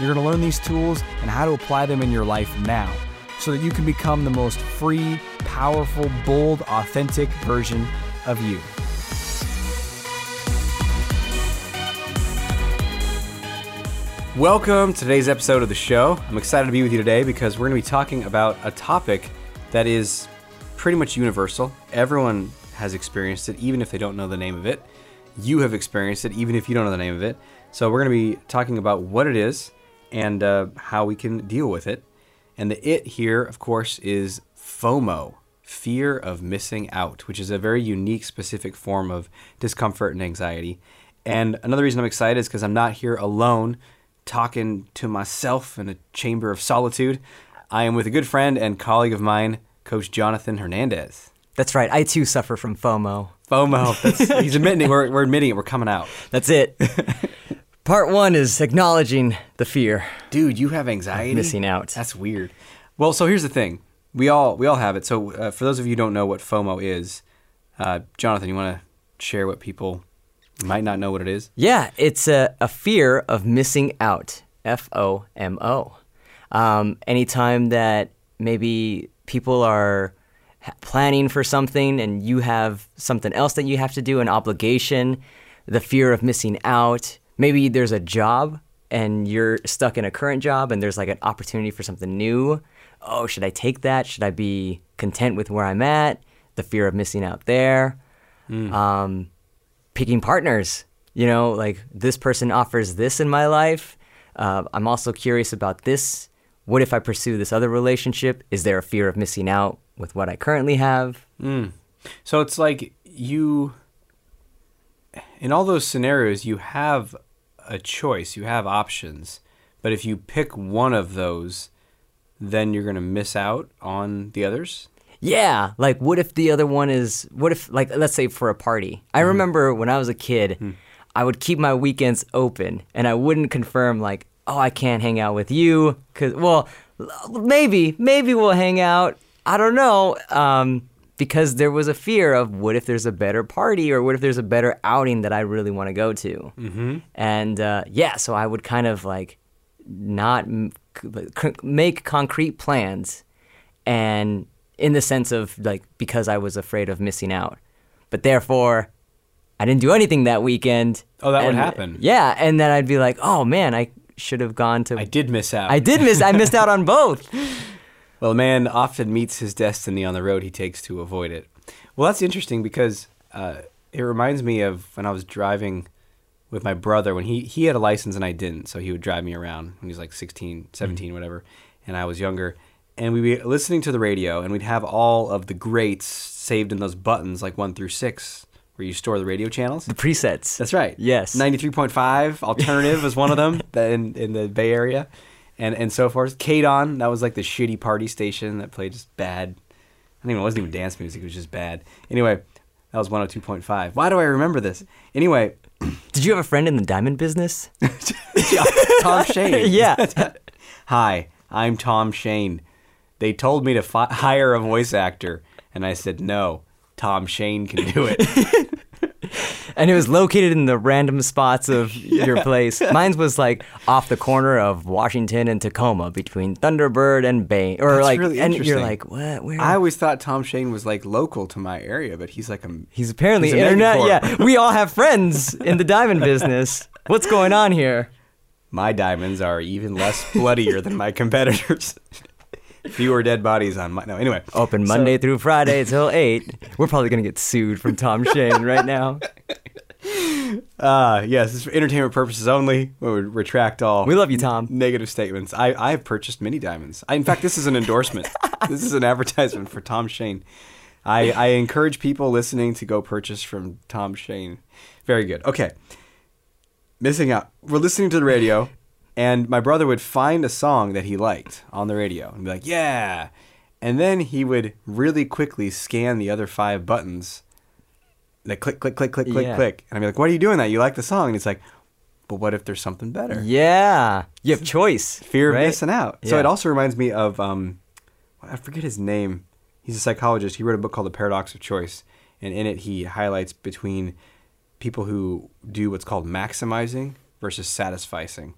You're going to learn these tools and how to apply them in your life now so that you can become the most free, powerful, bold, authentic version of you. Welcome to today's episode of the show. I'm excited to be with you today because we're going to be talking about a topic that is pretty much universal. Everyone has experienced it, even if they don't know the name of it. You have experienced it, even if you don't know the name of it. So, we're going to be talking about what it is and uh, how we can deal with it. And the it here, of course, is FOMO, fear of missing out, which is a very unique, specific form of discomfort and anxiety. And another reason I'm excited is because I'm not here alone talking to myself in a chamber of solitude. I am with a good friend and colleague of mine, Coach Jonathan Hernandez. That's right. I too suffer from FOMO. FOMO. He's admitting it. We're, we're admitting it. We're coming out. That's it. Part one is acknowledging the fear. Dude, you have anxiety. Missing out. That's weird. Well, so here's the thing. We all we all have it. So uh, for those of you who don't know what FOMO is, uh, Jonathan, you want to share what people might not know what it is? Yeah, it's a, a fear of missing out. F O M O. Um, anytime that maybe people are planning for something and you have something else that you have to do, an obligation, the fear of missing out. Maybe there's a job and you're stuck in a current job and there's like an opportunity for something new. Oh, should I take that? Should I be content with where I'm at? The fear of missing out there. Mm. Um, picking partners. You know, like this person offers this in my life. Uh, I'm also curious about this. What if I pursue this other relationship? Is there a fear of missing out with what I currently have? Mm. So it's like you, in all those scenarios, you have a choice, you have options. But if you pick one of those, then you're going to miss out on the others? Yeah, like what if the other one is what if like let's say for a party. I mm remember when I was a kid, mm I would keep my weekends open and I wouldn't confirm like, "Oh, I can't hang out with you cuz well, maybe maybe we'll hang out. I don't know." Um, because there was a fear of what if there's a better party or what if there's a better outing that I really want to go to. Mm-hmm. And uh, yeah, so I would kind of like not m- make concrete plans and in the sense of like because I was afraid of missing out. But therefore, I didn't do anything that weekend. Oh, that and, would happen. Yeah, and then I'd be like, "Oh man, I should have gone to I did miss out. I did miss I missed out on both." Well, a man often meets his destiny on the road he takes to avoid it. Well, that's interesting because uh, it reminds me of when I was driving with my brother when he, he had a license and I didn't. So he would drive me around when he was like 16, 17, mm-hmm. whatever. And I was younger. And we'd be listening to the radio and we'd have all of the greats saved in those buttons, like one through six, where you store the radio channels. The presets. That's right. Yes. 93.5 alternative was one of them in, in the Bay Area and and so forth. KDON, that was like the shitty party station that played just bad. I don't even it wasn't even dance music; it was just bad. Anyway, that was 102.5. Why do I remember this? Anyway, did you have a friend in the diamond business? Tom Shane. yeah. Hi, I'm Tom Shane. They told me to fi- hire a voice actor, and I said no. Tom Shane can do it. And it was located in the random spots of yeah. your place. Mine's was like off the corner of Washington and Tacoma between Thunderbird and Bay, or That's like, really and you're like, what? Where? I always thought Tom Shane was like local to my area, but he's like a he's apparently he's internet. Yeah, we all have friends in the diamond business. What's going on here? My diamonds are even less bloodier than my competitors. Fewer dead bodies on my. No, anyway. Open Monday so, through Friday till 8. We're probably going to get sued from Tom Shane right now. Uh, yes, it's for entertainment purposes only. We would retract all. We love you, Tom. Negative statements. I, I have purchased many diamonds. I, in fact, this is an endorsement. this is an advertisement for Tom Shane. I, I encourage people listening to go purchase from Tom Shane. Very good. Okay. Missing out. We're listening to the radio And my brother would find a song that he liked on the radio and be like, "Yeah," and then he would really quickly scan the other five buttons. Like click, click, click, click, click, Yeah. click, and I'd be like, "What are you doing that? You like the song?" And he's like, "But what if there's something better?" Yeah. You have choice. fear of missing out. So it also reminds me of um, I forget his name. He's a psychologist. He wrote a book called The Paradox of Choice, and in it he highlights between people who do what's called maximizing versus satisficing.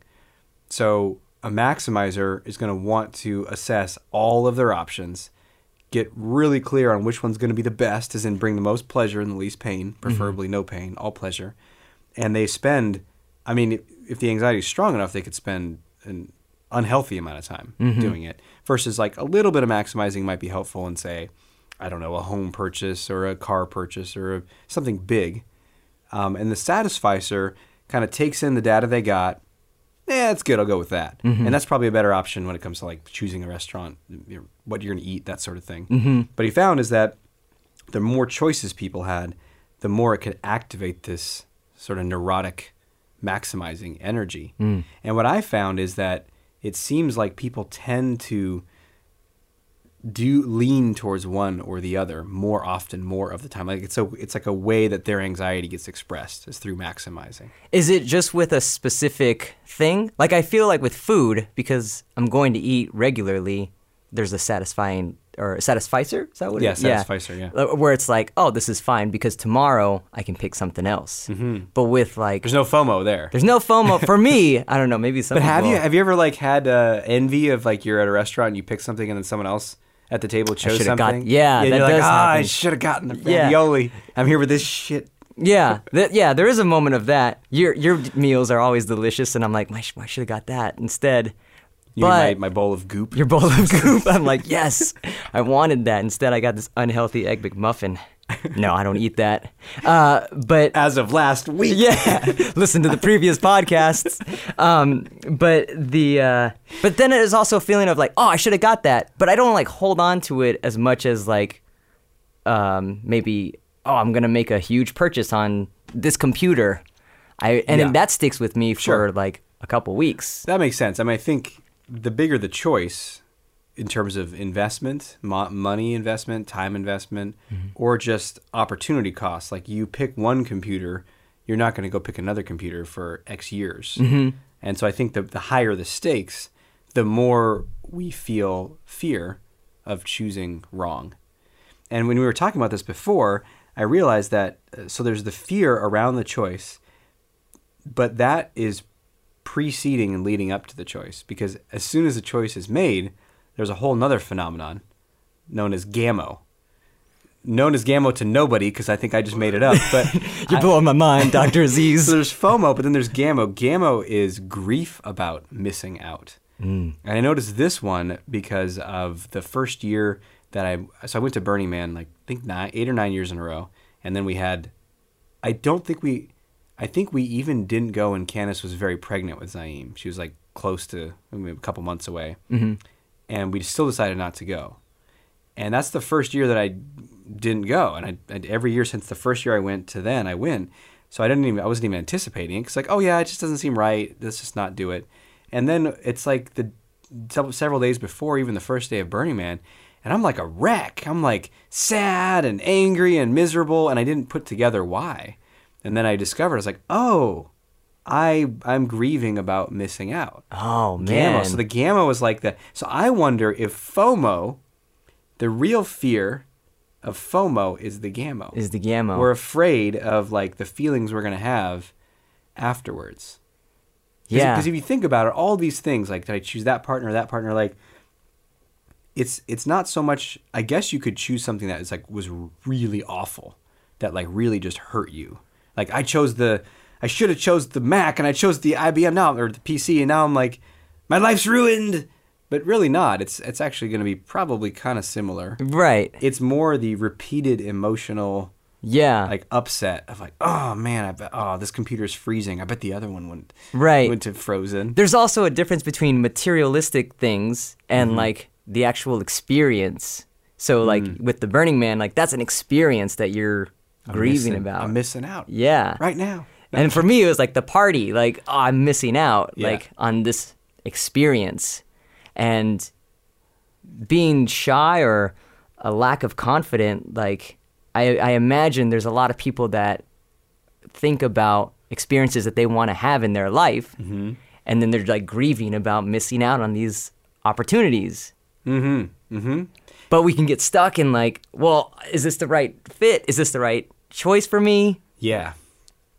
So a maximizer is going to want to assess all of their options, get really clear on which one's going to be the best, as in bring the most pleasure and the least pain, preferably no pain, all pleasure. And they spend, I mean, if- the anxiety is strong enough, they could spend an unhealthy amount of time doing it. Versus like a little bit of maximizing might be helpful in say, I don't know, a home purchase or a car purchase or a, something big. Um, and the satisficer kind of takes in the data they got. Yeah, it's good. I'll go with that. Mm-hmm. And that's probably a better option when it comes to like choosing a restaurant, you know, what you're going to eat, that sort of thing. Mm-hmm. But he found is that the more choices people had, the more it could activate this sort of neurotic maximizing energy. Mm. And what I found is that it seems like people tend to do lean towards one or the other more often, more of the time. Like it's a it's like a way that their anxiety gets expressed is through maximizing. Is it just with a specific thing? Like I feel like with food, because I'm going to eat regularly, there's a satisfying or satisficer. Is that what it is? Yeah, it is? satisficer, yeah. Uh, Where it's like, oh, this is fine because tomorrow I can pick something else. Mm-hmm. But with like, There's no FOMO there. there's no FOMO for me. I don't know. Maybe some. But have you have you ever like had uh, envy of like you're at a restaurant and you pick something and then someone else at the table chose should've got- something? yeah, and that you're like, does ah, I should have gotten the Yeah. ravioli. I'm here with this shit. Yeah, th- yeah. There is a moment of that. Your your meals are always delicious, and I'm like, "My- I should have got that instead. You mean but my, my bowl of goop. your bowl of goop. I'm like, yes, I wanted that. Instead, I got this unhealthy egg McMuffin. No, I don't eat that. Uh, but As of last week. yeah, listen to the previous podcasts. Um, but the uh, but then it is also a feeling of like, oh, I should have got that, but I don't like hold on to it as much as like, um, maybe oh, I'm gonna make a huge purchase on this computer. I and Yeah. that sticks with me for Sure. like a couple weeks. That makes sense. I mean, I think the bigger the choice in terms of investment, mo- money investment, time investment, or just opportunity costs. Like you pick one computer, you're not going to go pick another computer for X years. And so I think the, the higher the stakes, the more we feel fear of choosing wrong. And when we were talking about this before, I realized that uh, so there's the fear around the choice, but that is preceding and leading up to the choice because as soon as the choice is made, there's a whole nother phenomenon known as gammo. Known as gammo to nobody because I think I just made it up. But You're blowing my mind, Doctor Aziz. so there's FOMO, but then there's gammo. Gammo is grief about missing out. And I noticed this one because of the first year that I so I went to Burning Man like I think nine, eight or nine years in a row, and then we had. I don't think we, I think we even didn't go when Candace was very pregnant with Zaim. She was like close to I mean, a couple months away, mm-hmm. And we still decided not to go. And that's the first year that I didn't go, and I, every year since the first year I went to then I win. So I didn't even I wasn't even anticipating it because like oh yeah it just doesn't seem right. Let's just not do it. And then it's like the several days before even the first day of Burning Man, and I'm like a wreck. I'm like sad and angry and miserable, and I didn't put together why. And then I discovered I was like oh. I I'm grieving about missing out. Oh man. Gamma. So the gamma was like that. So I wonder if FOMO, the real fear of FOMO is the gamma. is the gamma. We're afraid of like the feelings we're gonna have afterwards. yeah. Because if you think about it, all these things like did I choose that partner, or that partner, like it's it's not so much. I guess you could choose something that is like was really awful, that like really just hurt you. Like I chose the, I should have chose the Mac and I chose the IBM now or the PC, and now I'm like, my life's ruined. But really not. It's it's actually going to be probably kind of similar. right. It's more the repeated emotional Yeah. like upset of like, oh man, I bet oh this computer's freezing. I bet the other one went Right. went to frozen. There's also a difference between materialistic things and Mm-hmm. like the actual experience. So like with the Burning Man, like that's an experience that you're Mm. I'm grieving missing- about. I'm missing out. yeah. Right now. and for me, it was like the party. Like, oh, I'm missing out, Yeah. like on this experience, and being shy or a lack of confidence. Like, I, I imagine there's a lot of people that think about experiences that they want to have in their life, Mm-hmm. and then they're like grieving about missing out on these opportunities. Mm-hmm. Mm-hmm. But we can get stuck in like, well, is this the right fit? Is this the right choice for me? Yeah.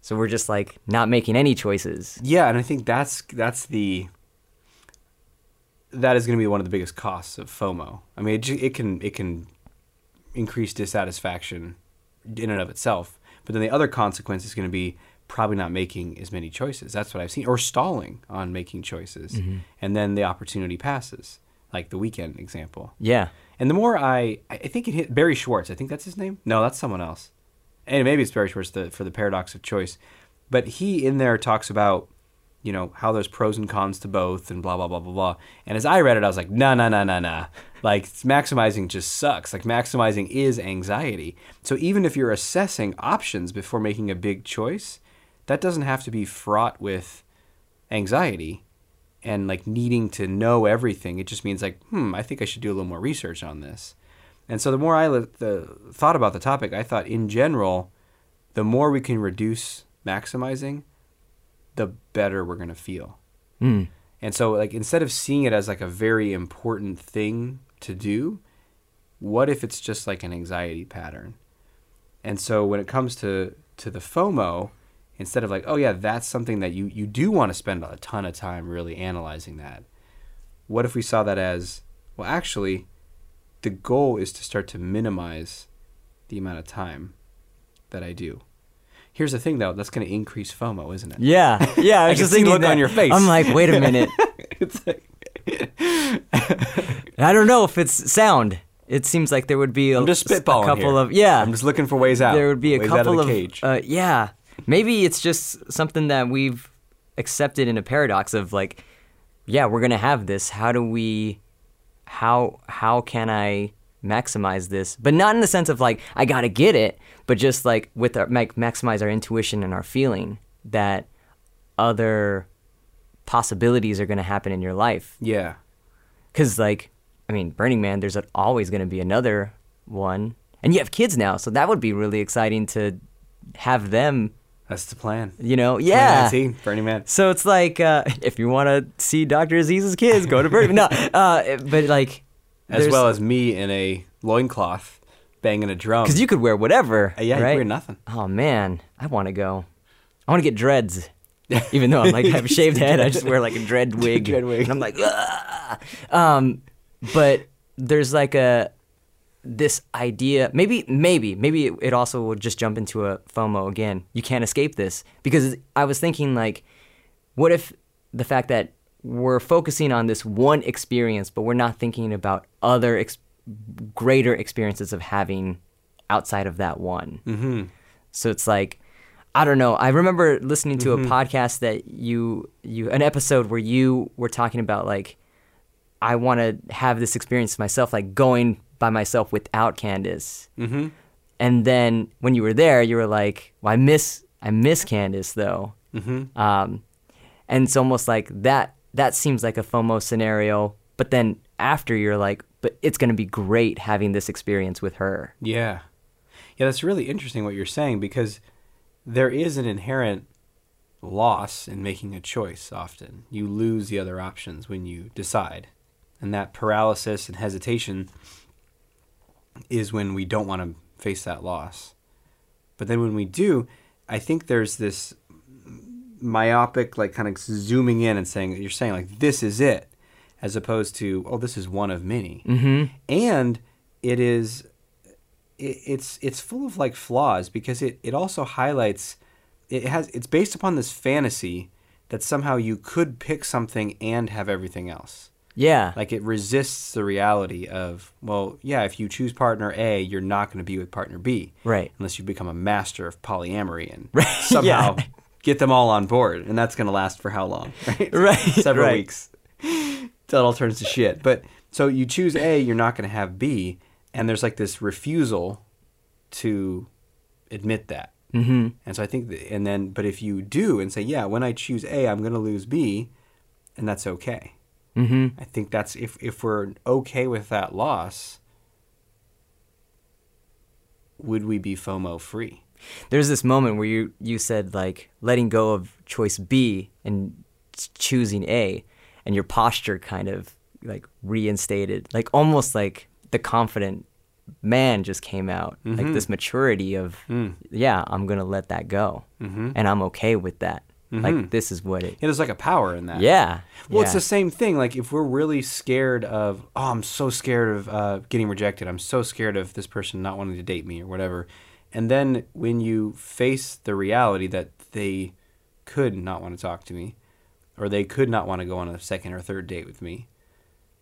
So we're just like not making any choices. Yeah, and I think that's that's the that is going to be one of the biggest costs of FOMO. I mean, it, it can it can increase dissatisfaction in and of itself, but then the other consequence is going to be probably not making as many choices. That's what I've seen, or stalling on making choices, mm-hmm. and then the opportunity passes, like the weekend example. Yeah. And the more I, I think it hit Barry Schwartz. I think that's his name. No, that's someone else. And maybe it's Barry Schwartz the, for the paradox of choice. But he in there talks about, you know, how there's pros and cons to both and blah blah blah blah blah. And as I read it, I was like, nah nah nah nah nah. Like maximizing just sucks. Like maximizing is anxiety. So even if you're assessing options before making a big choice, that doesn't have to be fraught with anxiety and like needing to know everything. It just means like, hmm, I think I should do a little more research on this. And so the more I li- the, thought about the topic, I thought in general, the more we can reduce maximizing, the better we're going to feel. Mm. And so like instead of seeing it as like a very important thing to do, what if it's just like an anxiety pattern? And so when it comes to to the FOMO, instead of like, oh yeah, that's something that you you do want to spend a ton of time really analyzing that. What if we saw that as, well actually, the goal is to start to minimize the amount of time that I do. Here's the thing though, that's going to increase FOMO, isn't it? Yeah. Yeah. I I was just see the look that. on your face. I'm like, wait a minute. it's like I don't know if it's sound. It seems like there would be a, I'm just a couple here. of yeah. I'm just looking for ways out. there would be a ways couple of, of. Uh, yeah. Maybe it's just something that we've accepted in a paradox of like, yeah, we're gonna have this. How do we? How how can I maximize this? But not in the sense of like I gotta get it, but just like with our like maximize our intuition and our feeling that other possibilities are gonna happen in your life. yeah. Because, like, I mean, Burning Man, there's always to be another one. And you have kids now, so that would be really exciting to have them, That's the plan. you know? Yeah. 2019, Burning Man. So it's like, uh, if you want to see Dr. Aziz's kids, go to Burning Man. No, uh, but like, As well as me in a loincloth banging a drum. Because you could wear whatever. Uh, yeah, you right? wear nothing. Oh, man. I want to go. I want to get dreads. Even though I'm like, I have a shaved head, I just wear like a dread wig. Dread wig. And I'm like, "Ah." um, but there's like a, this idea, maybe, maybe, maybe it, also will just jump into a FOMO again. You can't escape this. Because I was thinking, like, what if the fact that we're focusing on this one experience, but we're not thinking about other ex- greater experiences of having outside of that one? Mm-hmm. So it's like, I don't know. I remember listening to Mm-hmm. a podcast that you you an episode where you were talking about like I want to have this experience myself, like going by myself without Candace. Mm-hmm. And then when you were there, you were like, "Well, I miss I miss Candace though." Mm-hmm. Um, and it's almost like that. That seems like a FOMO scenario. But then after, you're like, "But it's going to be great having this experience with her." Yeah. Yeah, that's really interesting what you're saying because there is an inherent loss in making a choice often. You lose the other options when you decide. And that paralysis and hesitation is when we don't want to face that loss. But then when we do, I think there's this myopic, like kind of zooming in and saying, you're saying, like, this is it, as opposed to, oh, this is one of many. Mm-hmm. And it is it, it's it's full of like flaws because it, it also highlights it has it's based upon this fantasy that somehow you could pick something and have everything else. Yeah. Like it resists the reality of well, yeah, if you choose partner A, you're not going to be with partner B, right. unless you become a master of polyamory and Right, somehow yeah. get them all on board, and that's going to last for how long? Right, Right, several right. weeks. Till it all turns to shit. But so you choose A, you're not going to have B, and there's like this refusal to admit that. Mm-hmm. And so I think, that, and then, but if you do and say, yeah, when I choose A, I'm going to lose B, and that's okay. Mm-hmm. I think that's if if we're okay with that loss, would we be FOMO free? There's this moment where you you said like letting go of choice B and choosing A, and your posture kind of like reinstated, like almost like the confident man just came out, mm-hmm. like this maturity of mm. yeah, I'm gonna let that go, mm-hmm. and I'm okay with that. Mm-hmm. Like this is what it. Yeah, there's like a power in that. Yeah. Well, yeah. it's the same thing. Like if we're really scared of, oh, I'm so scared of uh, getting rejected. I'm so scared of this person not wanting to date me or whatever. And then when you face the reality that they could not want to talk to me, or they could not want to go on a second or third date with me,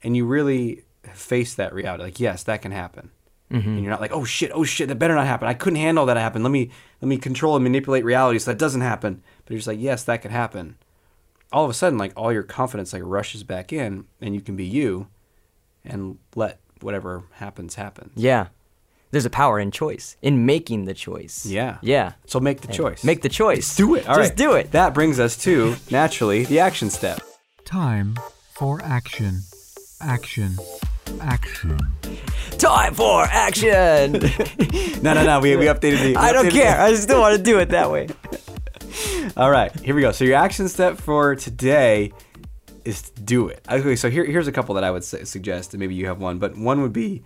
and you really face that reality, like yes, that can happen. Mm-hmm. And you're not like, oh shit, oh shit, that better not happen. I couldn't handle that happen. Let me let me control and manipulate reality so that doesn't happen. But you're just like, yes, that could happen. All of a sudden, like all your confidence like rushes back in, and you can be you, and let whatever happens happen. Yeah, there's a power in choice, in making the choice. Yeah, yeah. So make the choice. Make the choice. Let's do it. All Just right. do it. That brings us to naturally the action step. Time for action. Action. Action. Time for action. no, no, no. We, we updated the. We I don't updated care. the- I still want to do it that way. All right, here we go. So your action step for today is to do it. Okay, so here, here's a couple that I would su- suggest, and maybe you have one, but one would be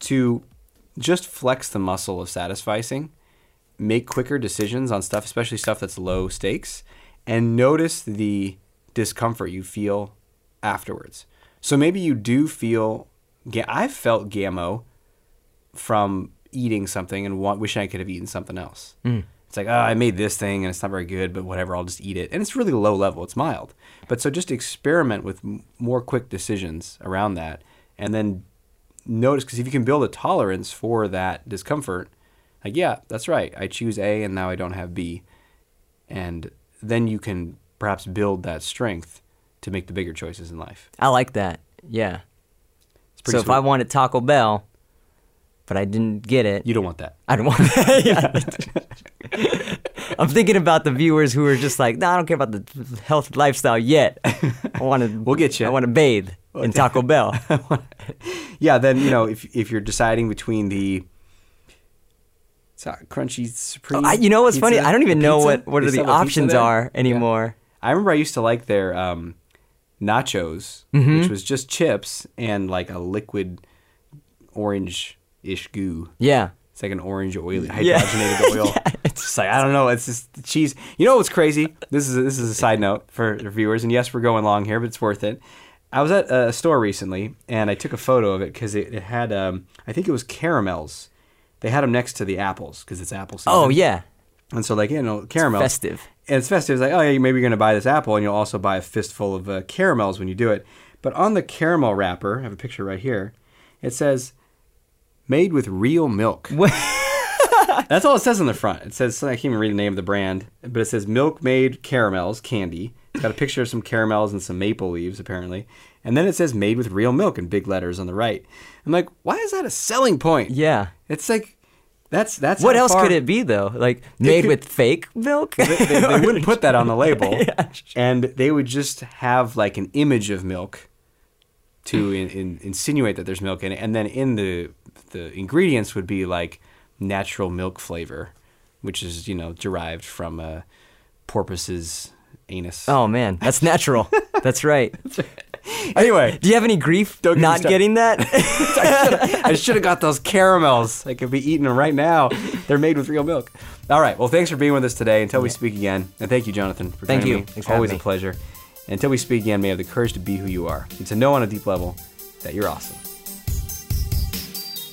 to just flex the muscle of satisficing, make quicker decisions on stuff, especially stuff that's low stakes, and notice the discomfort you feel afterwards. So maybe you do feel. I've felt gamo from eating something and wishing I could have eaten something else. Hmm. It's like, oh, I made this thing and it's not very good, but whatever, I'll just eat it. And it's really low level, it's mild. But so just experiment with m- more quick decisions around that and then notice, because if you can build a tolerance for that discomfort, like, yeah, that's right, I choose A and now I don't have B. And then you can perhaps build that strength to make the bigger choices in life. I like that. Yeah. So if I sweet. wanted Taco Bell, but I didn't get it, You don't want that. I don't want that. yeah. I'm thinking about the viewers who are just like, no, I don't care about the health lifestyle yet. I want to. We'll get you. I want to bathe in Taco Bell. yeah, then you know if if you're deciding between the crunchy supreme. Oh, I, you know what's funny? I don't even know pizza, what what they are the options are Yeah. anymore. I remember I used to like their um, nachos, Mm-hmm. which was just chips and like a liquid orange ish goo. Yeah. It's like an orange oily Yeah. hydrogenated oil. It's just like I don't know. It's just the cheese. You know what's crazy? This is a, this is a side note for viewers. And yes, we're going long here, but it's worth it. I was at a store recently and I took a photo of it because it, it had um, I think it was caramels. They had them next to the apples because it's apple season. Oh yeah. And so like you know caramels. festive. And it's festive. It's like oh yeah, maybe you're gonna buy this apple and you'll also buy a fistful of uh, caramels when you do it. But on the caramel wrapper, I have a picture right here. It says made with real milk. That's all it says on the front. It says I can't even read the name of the brand, but it says milk made caramels candy. It's got a picture of some caramels and some maple leaves apparently, and then it says made with real milk in big letters on the right. I'm like, why is that a selling point? Yeah. It's like that's that's What else far- could it be though? Like made could- with fake milk? they, they- they wouldn't put that on the label, Yeah, and they would just have like an image of milk to hmm. in, in, insinuate that there's milk in it, and then in the the ingredients would be like natural milk flavor, which is you know derived from a porpoise's anus. oh man, that's natural. that's right. anyway, Do you have any grief Don't not getting that? I should have got those caramels. I could be eating them right now. They're made with real milk. All right. Well, thanks for being with us today. Until we speak again, and thank you, Jonathan, for Thank joining you. me. Thanks Always a me. pleasure. Until we speak again, may have the courage to be who you are and to know on a deep level that you're awesome.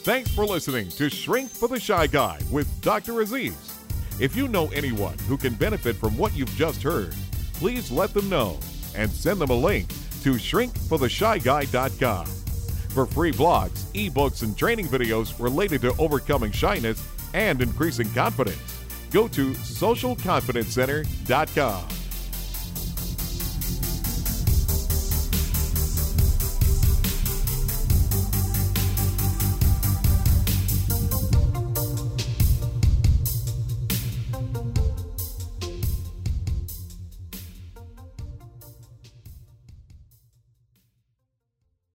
Thanks for listening to Shrink for the Shy Guy with Dr. Aziz. If you know anyone who can benefit from what you've just heard, please let them know and send them a link to shrinkfortheshyguy.com. For free blogs, ebooks, and training videos related to overcoming shyness and increasing confidence, go to socialconfidencecenter.com.